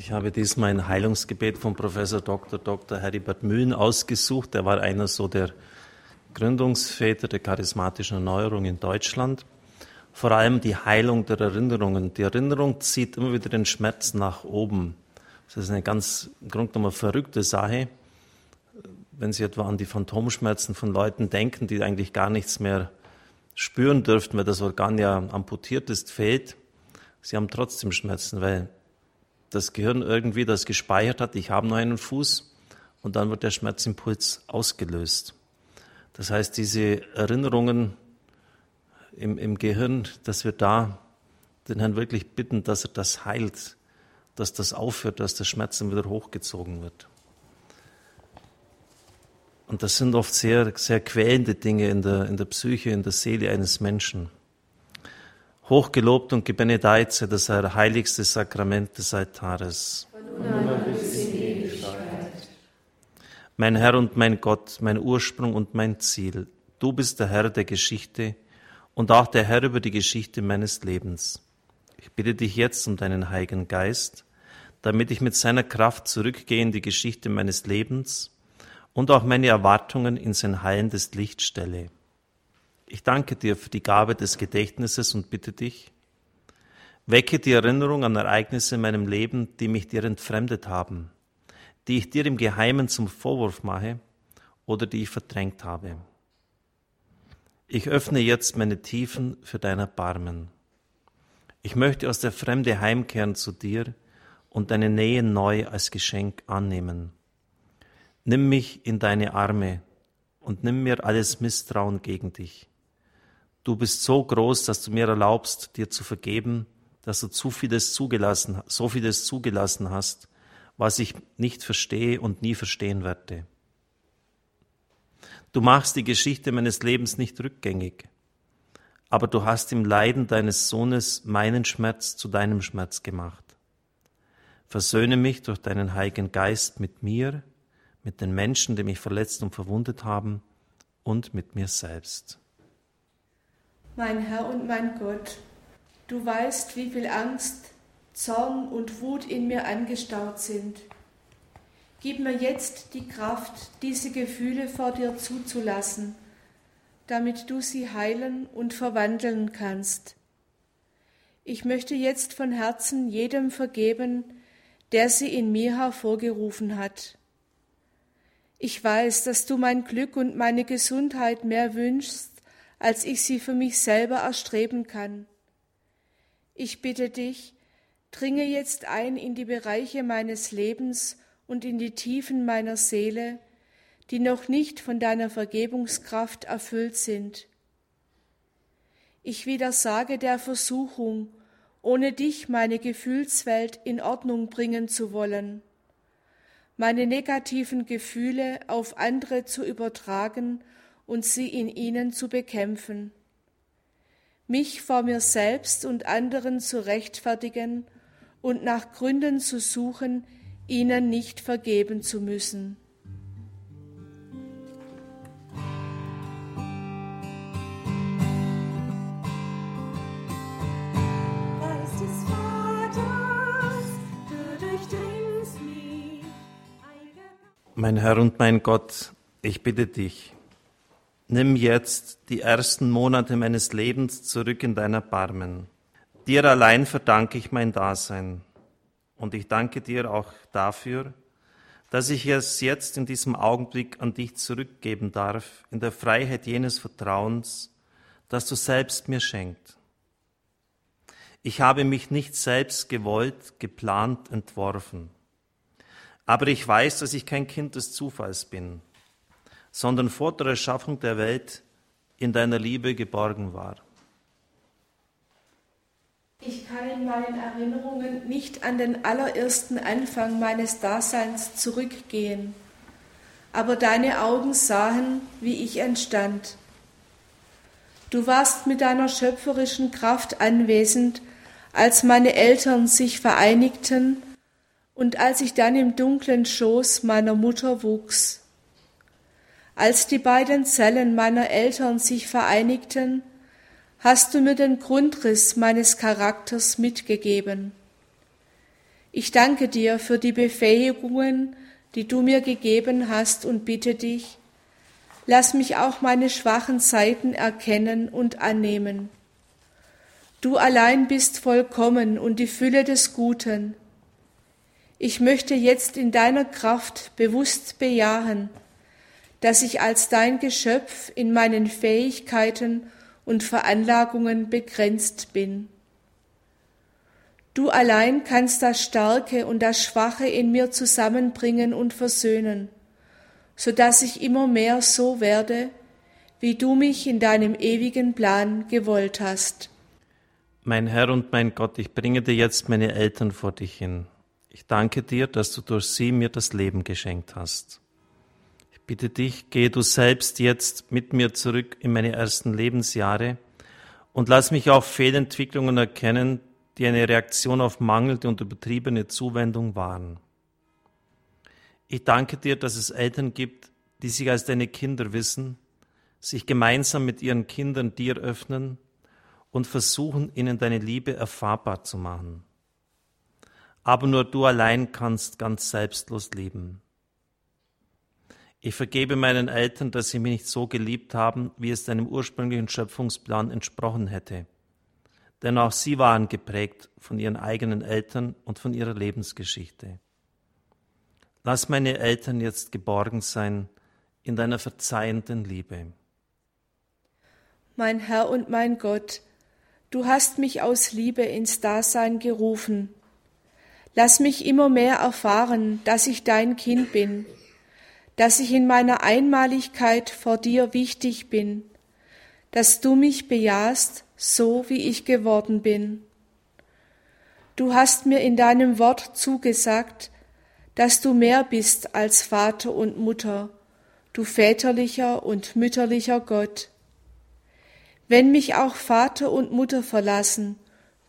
Ich habe diesmal ein Heilungsgebet von Professor Dr. Dr. Heribert Mühlen ausgesucht. Er war einer so der Gründungsväter der charismatischen Erneuerung in Deutschland. Vor allem die Heilung der Erinnerungen. Die Erinnerung zieht immer wieder den Schmerz nach oben. Das ist eine ganz im Grunde genommen verrückte Sache. Wenn Sie etwa an die Phantomschmerzen von Leuten denken, die eigentlich gar nichts mehr spüren dürften, weil das Organ ja amputiert ist, fehlt, sie haben trotzdem Schmerzen, weil das Gehirn irgendwie das gespeichert hat, ich habe nur einen Fuß und dann wird der Schmerzimpuls ausgelöst. Das heißt, diese Erinnerungen im, im Gehirn, dass wir da den Herrn wirklich bitten, dass er das heilt, dass das aufhört, dass der Schmerz dann wieder hochgezogen wird. Und das sind oft sehr, sehr quälende Dinge in der, in der Psyche, in der Seele eines Menschen. Hochgelobt und gebenedeit sei das heiligste Sakrament des Altares. Mein Herr und mein Gott, mein Ursprung und mein Ziel, du bist der Herr der Geschichte und auch der Herr über die Geschichte meines Lebens. Ich bitte dich jetzt um deinen Heiligen Geist, damit ich mit seiner Kraft zurückgehe in die Geschichte meines Lebens und auch meine Erwartungen in sein heilendes Licht stelle. Ich danke dir für die Gabe des Gedächtnisses und bitte dich, wecke die Erinnerung an Ereignisse in meinem Leben, die mich dir entfremdet haben, die ich dir im Geheimen zum Vorwurf mache oder die ich verdrängt habe. Ich öffne jetzt meine Tiefen für dein Erbarmen. Ich möchte aus der Fremde heimkehren zu dir und deine Nähe neu als Geschenk annehmen. Nimm mich in deine Arme und nimm mir alles Misstrauen gegen dich. Du bist so groß, dass du mir erlaubst, dir zu vergeben, dass du zu vieles zugelassen, so vieles zugelassen hast, was ich nicht verstehe und nie verstehen werde. Du machst die Geschichte meines Lebens nicht rückgängig, aber du hast im Leiden deines Sohnes meinen Schmerz zu deinem Schmerz gemacht. Versöhne mich durch deinen Heiligen Geist mit mir, mit den Menschen, die mich verletzt und verwundet haben, und mit mir selbst. Mein Herr und mein Gott, du weißt, wie viel Angst, Zorn und Wut in mir angestaut sind. Gib mir jetzt die Kraft, diese Gefühle vor dir zuzulassen, damit du sie heilen und verwandeln kannst. Ich möchte jetzt von Herzen jedem vergeben, der sie in mir hervorgerufen hat. Ich weiß, dass du mein Glück und meine Gesundheit mehr wünschst als ich sie für mich selber erstreben kann. Ich bitte dich, dringe jetzt ein in die Bereiche meines Lebens und in die Tiefen meiner Seele, die noch nicht von deiner Vergebungskraft erfüllt sind. Ich widersage der Versuchung, ohne dich meine Gefühlswelt in Ordnung bringen zu wollen, meine negativen Gefühle auf andere zu übertragen und sie in ihnen zu bekämpfen, mich vor mir selbst und anderen zu rechtfertigen und nach Gründen zu suchen, ihnen nicht vergeben zu müssen. Mein Herr und mein Gott, ich bitte dich, Nimm jetzt die ersten Monate meines Lebens zurück in dein Erbarmen. Dir allein verdanke ich mein Dasein. Und ich danke dir auch dafür, dass ich es jetzt in diesem Augenblick an dich zurückgeben darf, in der Freiheit jenes Vertrauens, das du selbst mir schenkt. Ich habe mich nicht selbst gewollt, geplant, entworfen. Aber ich weiß, dass ich kein Kind des Zufalls bin sondern vor der Erschaffung der Welt in deiner Liebe geborgen war. Ich kann in meinen Erinnerungen nicht an den allerersten Anfang meines Daseins zurückgehen, aber deine Augen sahen, wie ich entstand. Du warst mit deiner schöpferischen Kraft anwesend, als meine Eltern sich vereinigten und als ich dann im dunklen Schoß meiner Mutter wuchs. Als die beiden Zellen meiner Eltern sich vereinigten, hast du mir den Grundriss meines Charakters mitgegeben. Ich danke dir für die Befähigungen, die du mir gegeben hast und bitte dich, lass mich auch meine schwachen Seiten erkennen und annehmen. Du allein bist vollkommen und die Fülle des Guten. Ich möchte jetzt in deiner Kraft bewusst bejahen, dass ich als dein Geschöpf in meinen Fähigkeiten und Veranlagungen begrenzt bin. Du allein kannst das Starke und das Schwache in mir zusammenbringen und versöhnen, so dass ich immer mehr so werde, wie du mich in deinem ewigen Plan gewollt hast. Mein Herr und mein Gott, ich bringe dir jetzt meine Eltern vor dich hin. Ich danke dir, dass du durch sie mir das Leben geschenkt hast. Bitte dich, gehe du selbst jetzt mit mir zurück in meine ersten Lebensjahre und lass mich auch Fehlentwicklungen erkennen, die eine Reaktion auf mangelnde und übertriebene Zuwendung waren. Ich danke dir, dass es Eltern gibt, die sich als deine Kinder wissen, sich gemeinsam mit ihren Kindern dir öffnen und versuchen, ihnen deine Liebe erfahrbar zu machen. Aber nur du allein kannst ganz selbstlos lieben. Ich vergebe meinen Eltern, dass sie mich nicht so geliebt haben, wie es deinem ursprünglichen Schöpfungsplan entsprochen hätte denn auch sie waren geprägt von ihren eigenen Eltern und von ihrer Lebensgeschichte. Lass meine Eltern jetzt geborgen sein in deiner verzeihenden Liebe. Mein Herr und mein Gott, du hast mich aus Liebe ins Dasein gerufen. Lass mich immer mehr erfahren, dass ich dein Kind bin, dass ich in meiner Einmaligkeit vor dir wichtig bin, dass du mich bejahst so wie ich geworden bin. Du hast mir in deinem Wort zugesagt, dass du mehr bist als Vater und Mutter, du väterlicher und mütterlicher Gott. Wenn mich auch Vater und Mutter verlassen,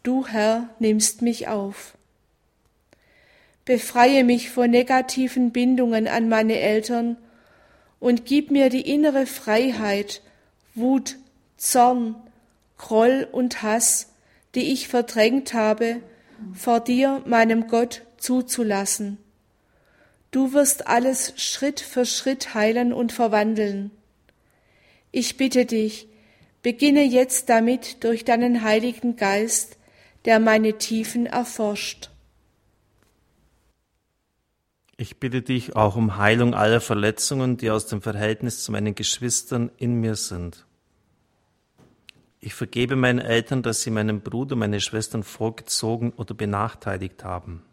du Herr nimmst mich auf. Befreie mich von negativen Bindungen an meine Eltern und gib mir die innere Freiheit, Wut, Zorn, Groll und Hass, die ich verdrängt habe, vor dir, meinem Gott, zuzulassen. Du wirst alles Schritt für Schritt heilen und verwandeln. Ich bitte dich, beginne jetzt damit durch deinen Heiligen Geist, der meine Tiefen erforscht. Ich bitte dich auch um Heilung aller Verletzungen, die aus dem Verhältnis zu meinen Geschwistern in mir sind. Ich vergebe meinen Eltern, dass sie meinen Bruder, meine Schwestern vorgezogen oder benachteiligt haben.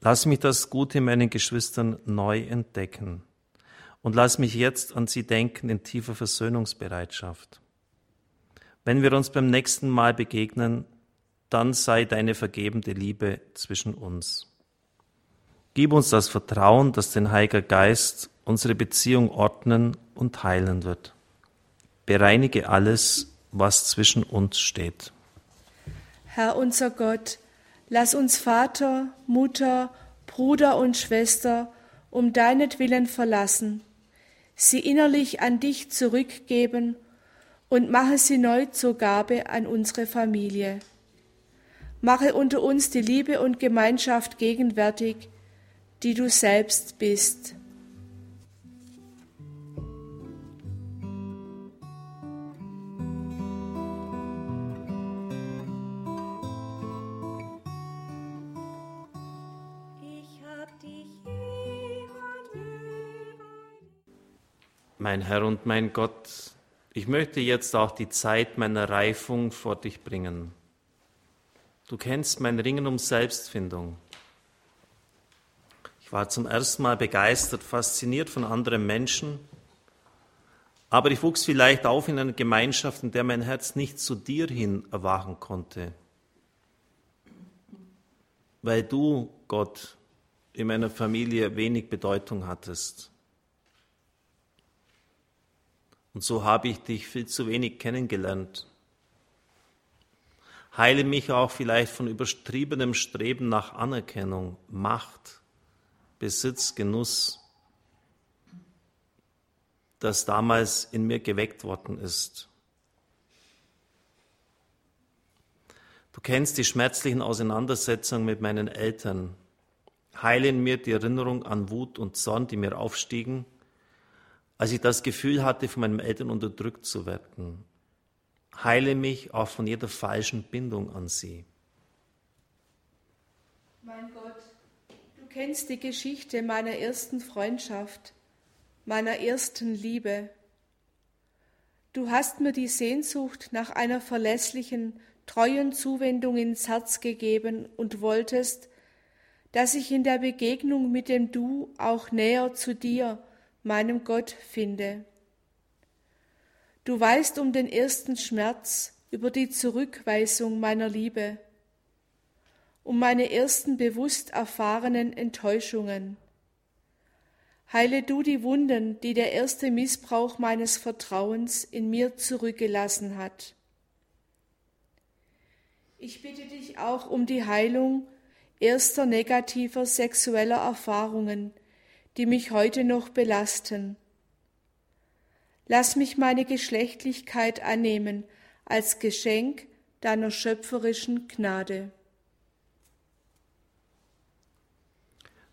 Lass mich das Gute in meinen Geschwistern neu entdecken und lass mich jetzt an sie denken in tiefer Versöhnungsbereitschaft. Wenn wir uns beim nächsten Mal begegnen, dann sei deine vergebende Liebe zwischen uns. Gib uns das Vertrauen, dass den Heiliger Geist unsere Beziehung ordnen und heilen wird. Bereinige alles, was zwischen uns steht. Herr unser Gott, lass uns Vater, Mutter, Bruder und Schwester um deinetwillen verlassen, sie innerlich an dich zurückgeben und mache sie neu zur Gabe an unsere Familie. Mache unter uns die Liebe und Gemeinschaft gegenwärtig, die du selbst bist. Mein Herr und mein Gott, ich möchte jetzt auch die Zeit meiner Reifung vor dich bringen. Du kennst mein Ringen um Selbstfindung. Ich war zum ersten Mal begeistert, fasziniert von anderen Menschen, aber ich wuchs vielleicht auf in einer Gemeinschaft, in der mein Herz nicht zu dir hin erwachen konnte, weil du, Gott, in meiner Familie wenig Bedeutung hattest. Und so habe ich dich viel zu wenig kennengelernt. Heile mich auch vielleicht von übertriebenem Streben nach Anerkennung, Macht, Besitz, Genuss, das damals in mir geweckt worden ist. Du kennst die schmerzlichen Auseinandersetzungen mit meinen Eltern. Heile in mir die Erinnerung an Wut und Zorn, die mir aufstiegen, als ich das Gefühl hatte, von meinen Eltern unterdrückt zu werden. Heile mich auch von jeder falschen Bindung an sie. Mein Gott, kennst die Geschichte meiner ersten Freundschaft, meiner ersten Liebe. Du hast mir die Sehnsucht nach einer verlässlichen, treuen Zuwendung ins Herz gegeben und wolltest, dass ich in der Begegnung mit dem Du auch näher zu dir, meinem Gott, finde. Du weißt um den ersten Schmerz über die Zurückweisung meiner Liebe, um meine ersten bewusst erfahrenen Enttäuschungen. Heile du die Wunden, die der erste Missbrauch meines Vertrauens in mir zurückgelassen hat. Ich bitte dich auch um die Heilung erster negativer sexueller Erfahrungen, die mich heute noch belasten Lass mich meine Geschlechtlichkeit annehmen als Geschenk deiner schöpferischen Gnade.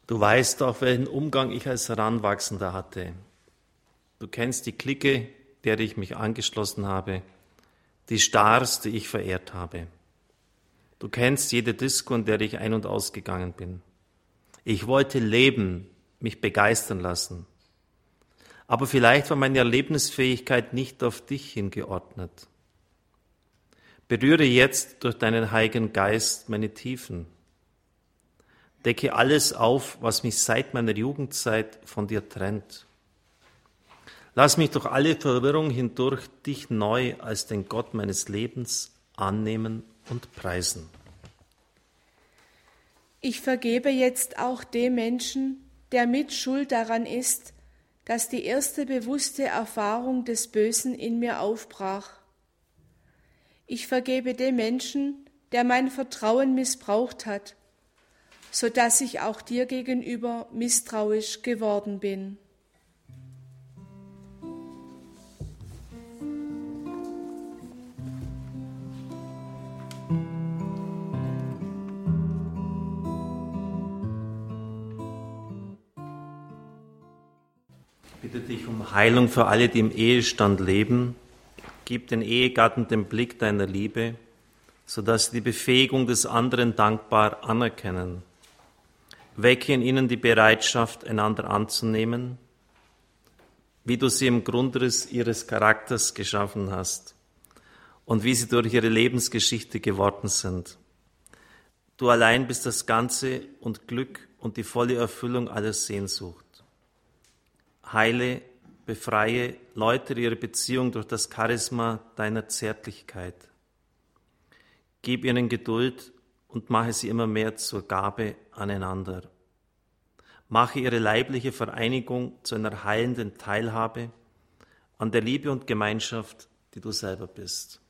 Du weißt auch, welchen Umgang ich als Heranwachsender hatte. Du kennst die Clique, der ich mich angeschlossen habe, die Stars, die ich verehrt habe. Du kennst jede Disco, in der ich ein- und ausgegangen bin. Ich wollte leben, mich begeistern lassen aber vielleicht war meine Erlebnisfähigkeit nicht auf dich hingeordnet. Berühre jetzt durch deinen Heiligen Geist meine Tiefen. Decke alles auf, was mich seit meiner Jugendzeit von dir trennt. Lass mich durch alle Verwirrung hindurch dich neu als den Gott meines Lebens annehmen und preisen. Ich vergebe jetzt auch dem Menschen, der mit Schuld daran ist, dass die erste bewusste Erfahrung des Bösen in mir aufbrach. Ich vergebe dem Menschen, der mein Vertrauen missbraucht hat, so dass ich auch dir gegenüber misstrauisch geworden bin. bitte dich um Heilung für alle, die im Ehestand leben. Gib den Ehegatten den Blick deiner Liebe, sodass sie die Befähigung des anderen dankbar anerkennen. Wecke in ihnen die Bereitschaft, einander anzunehmen, wie du sie im Grundriss ihres Charakters geschaffen hast und wie sie durch ihre Lebensgeschichte geworden sind. Du allein bist das Ganze und Glück und die volle Erfüllung aller Sehnsucht heile, befreie, läutere ihre Beziehung durch das Charisma deiner Zärtlichkeit. Gib ihnen Geduld und mache sie immer mehr zur Gabe aneinander. Mache ihre leibliche Vereinigung zu einer heilenden Teilhabe an der Liebe und Gemeinschaft, die du selber bist.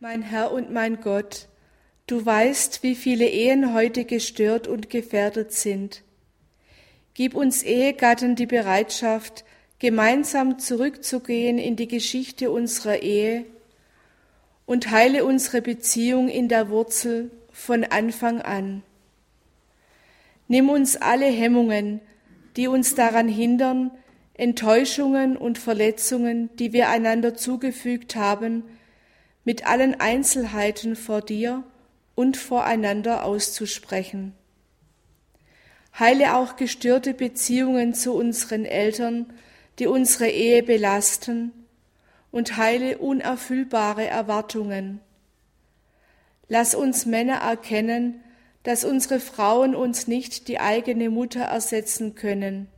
Mein Herr und mein Gott, du weißt, wie viele Ehen heute gestört und gefährdet sind. Gib uns Ehegatten die Bereitschaft, gemeinsam zurückzugehen in die Geschichte unserer Ehe und heile unsere Beziehung in der Wurzel von Anfang an. Nimm uns alle Hemmungen, die uns daran hindern, Enttäuschungen und Verletzungen, die wir einander zugefügt haben, mit allen Einzelheiten vor dir und voreinander auszusprechen. Heile auch gestörte Beziehungen zu unseren Eltern, die unsere Ehe belasten, und heile unerfüllbare Erwartungen. Lass uns Männer erkennen, dass unsere Frauen uns nicht die eigene Mutter ersetzen können.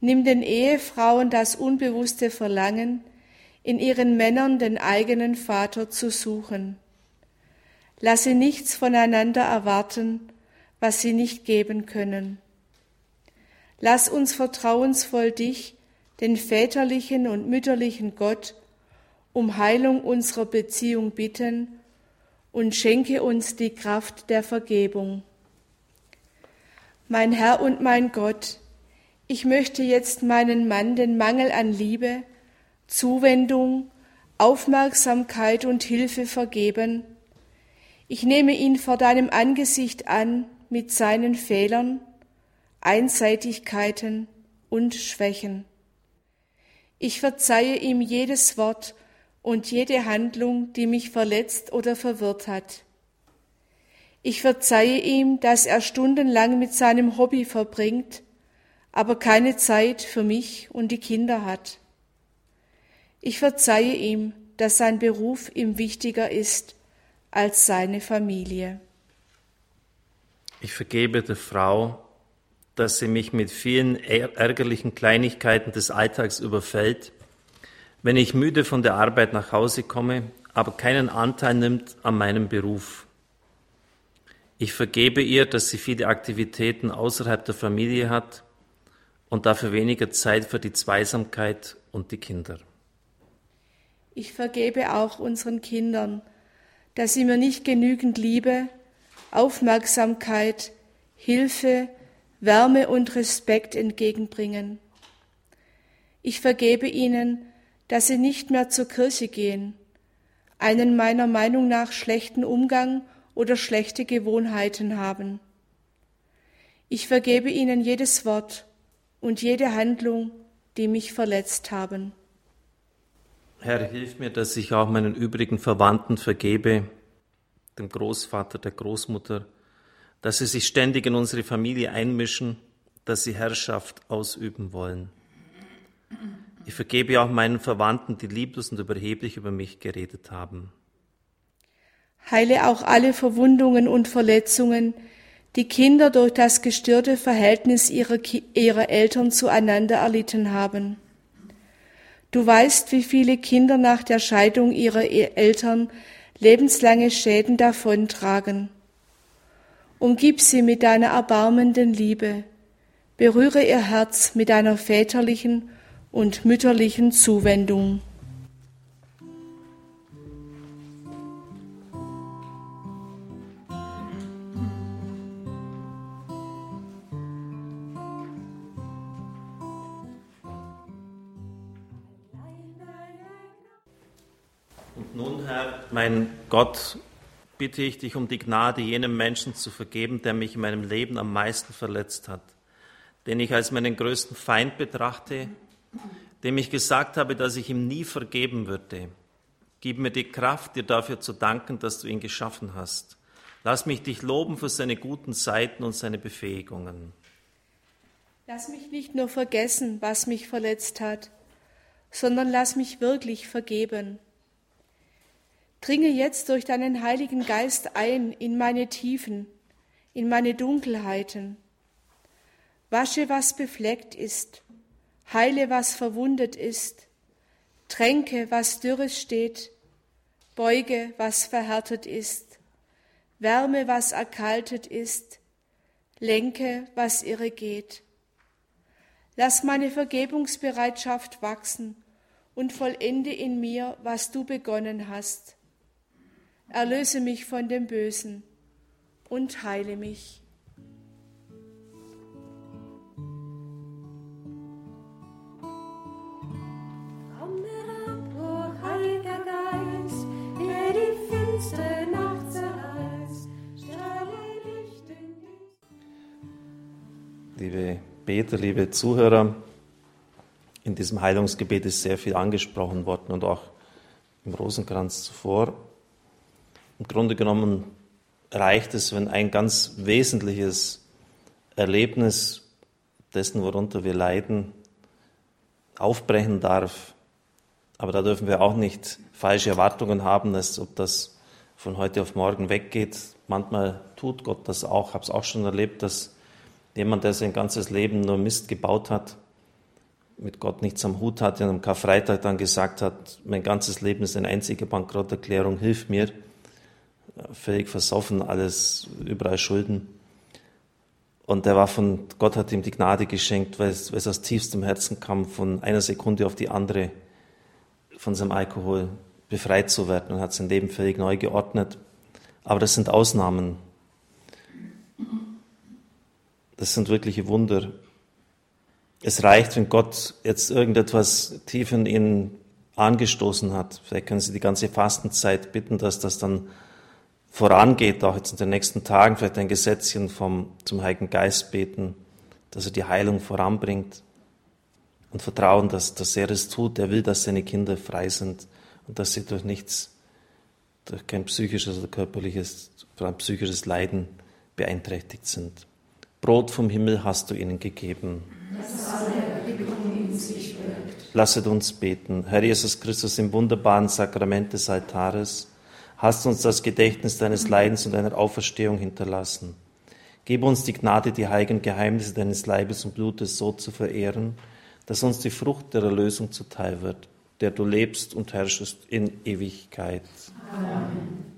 Nimm den Ehefrauen das unbewusste Verlangen, in ihren Männern den eigenen Vater zu suchen. Lass sie nichts voneinander erwarten, was sie nicht geben können. Lass uns vertrauensvoll dich, den väterlichen und mütterlichen Gott, um Heilung unserer Beziehung bitten und schenke uns die Kraft der Vergebung. Mein Herr und mein Gott, ich möchte jetzt meinen Mann den Mangel an Liebe, Zuwendung, Aufmerksamkeit und Hilfe vergeben, Ich nehme ihn vor deinem Angesicht an mit seinen Fehlern, Einseitigkeiten und Schwächen. Ich verzeihe ihm jedes Wort und jede Handlung, die mich verletzt oder verwirrt hat. Ich verzeihe ihm, dass er stundenlang mit seinem Hobby verbringt, aber keine Zeit für mich und die Kinder hat. Ich verzeihe ihm, dass sein Beruf ihm wichtiger ist als seine Familie. Ich vergebe der Frau, dass sie mich mit vielen ärgerlichen Kleinigkeiten des Alltags überfällt, wenn ich müde von der Arbeit nach Hause komme, aber keinen Anteil nimmt an meinem Beruf. Ich vergebe ihr, dass sie viele Aktivitäten außerhalb der Familie hat und dafür weniger Zeit für die Zweisamkeit und die Kinder. Ich vergebe auch unseren Kindern, dass sie mir nicht genügend Liebe, Aufmerksamkeit, Hilfe, Wärme und Respekt entgegenbringen. Ich vergebe ihnen, dass sie nicht mehr zur Kirche gehen, einen meiner Meinung nach schlechten Umgang oder schlechte Gewohnheiten haben. Ich vergebe ihnen jedes Wort und jede Handlung, die mich verletzt haben. Herr, hilf mir, dass ich auch meinen übrigen Verwandten vergebe, dem Großvater, der Großmutter, dass sie sich ständig in unsere Familie einmischen, dass sie Herrschaft ausüben wollen. Ich vergebe auch meinen Verwandten, die lieblos und überheblich über mich geredet haben. Heile auch alle Verwundungen und Verletzungen, die Kinder durch das gestörte Verhältnis ihrer, ihrer Eltern zueinander erlitten haben. Du weißt, wie viele Kinder nach der Scheidung ihrer e-, Eltern lebenslange Schäden davontragen. Umgib sie mit deiner erbarmenden Liebe, berühre ihr Herz mit deiner väterlichen und mütterlichen Zuwendung. Und nun, Herr, mein Gott, bitte ich dich um die Gnade, jenem Menschen zu vergeben, der mich in meinem Leben am meisten verletzt hat, den ich als meinen größten Feind betrachte, dem ich gesagt habe, dass ich ihm nie vergeben würde. Gib mir die Kraft, dir dafür zu danken, dass du ihn geschaffen hast. Lass mich dich loben für seine guten Seiten und seine Befähigungen. Lass mich nicht nur vergessen, was mich verletzt hat, sondern lass mich wirklich vergeben. Dringe jetzt durch deinen Heiligen Geist ein in meine Tiefen, in meine Dunkelheiten. Wasche, was befleckt ist, heile, was verwundet ist, tränke, was dürres steht, beuge, was verhärtet ist, wärme, was erkaltet ist, lenke, was irre geht. Lass meine Vergebungsbereitschaft wachsen und vollende in mir, was du begonnen hast. Erlöse mich von dem Bösen und heile mich. Liebe Beter, liebe Zuhörer, in diesem Heilungsgebet ist sehr viel angesprochen worden und auch im Rosenkranz zuvor. Im Grunde genommen reicht es, wenn ein ganz wesentliches Erlebnis dessen, worunter wir leiden, aufbrechen darf. Aber da dürfen wir auch nicht falsche Erwartungen haben, als ob das von heute auf morgen weggeht. Manchmal tut Gott das auch. Ich habe es auch schon erlebt, dass jemand, der sein ganzes Leben nur Mist gebaut hat, mit Gott nichts am Hut hat, und am Karfreitag dann gesagt hat, mein ganzes Leben ist eine einzige Bankrotterklärung, hilf mir völlig versoffen, alles, überall Schulden. Und er war von, Gott hat ihm die Gnade geschenkt, weil es, weil es aus tiefstem Herzen kam, von einer Sekunde auf die andere von seinem Alkohol befreit zu werden und hat sein Leben völlig neu geordnet. Aber das sind Ausnahmen. Das sind wirkliche Wunder. Es reicht, wenn Gott jetzt irgendetwas tief in ihn angestoßen hat. Vielleicht können Sie die ganze Fastenzeit bitten, dass das dann vorangeht, auch jetzt in den nächsten Tagen, vielleicht ein Gesetzchen vom, zum Heiligen Geist beten, dass er die Heilung voranbringt und vertrauen, dass, dass er es tut. Er will, dass seine Kinder frei sind und dass sie durch nichts, durch kein psychisches oder körperliches, vor allem psychisches Leiden beeinträchtigt sind. Brot vom Himmel hast du ihnen gegeben. Lasset uns beten. Herr Jesus Christus, im wunderbaren Sakrament des Altares, hast uns das Gedächtnis deines Leidens und deiner Auferstehung hinterlassen. Gib uns die Gnade, die heiligen Geheimnisse deines Leibes und Blutes so zu verehren, dass uns die Frucht der Erlösung zuteil wird, der du lebst und herrschest in Ewigkeit. Amen.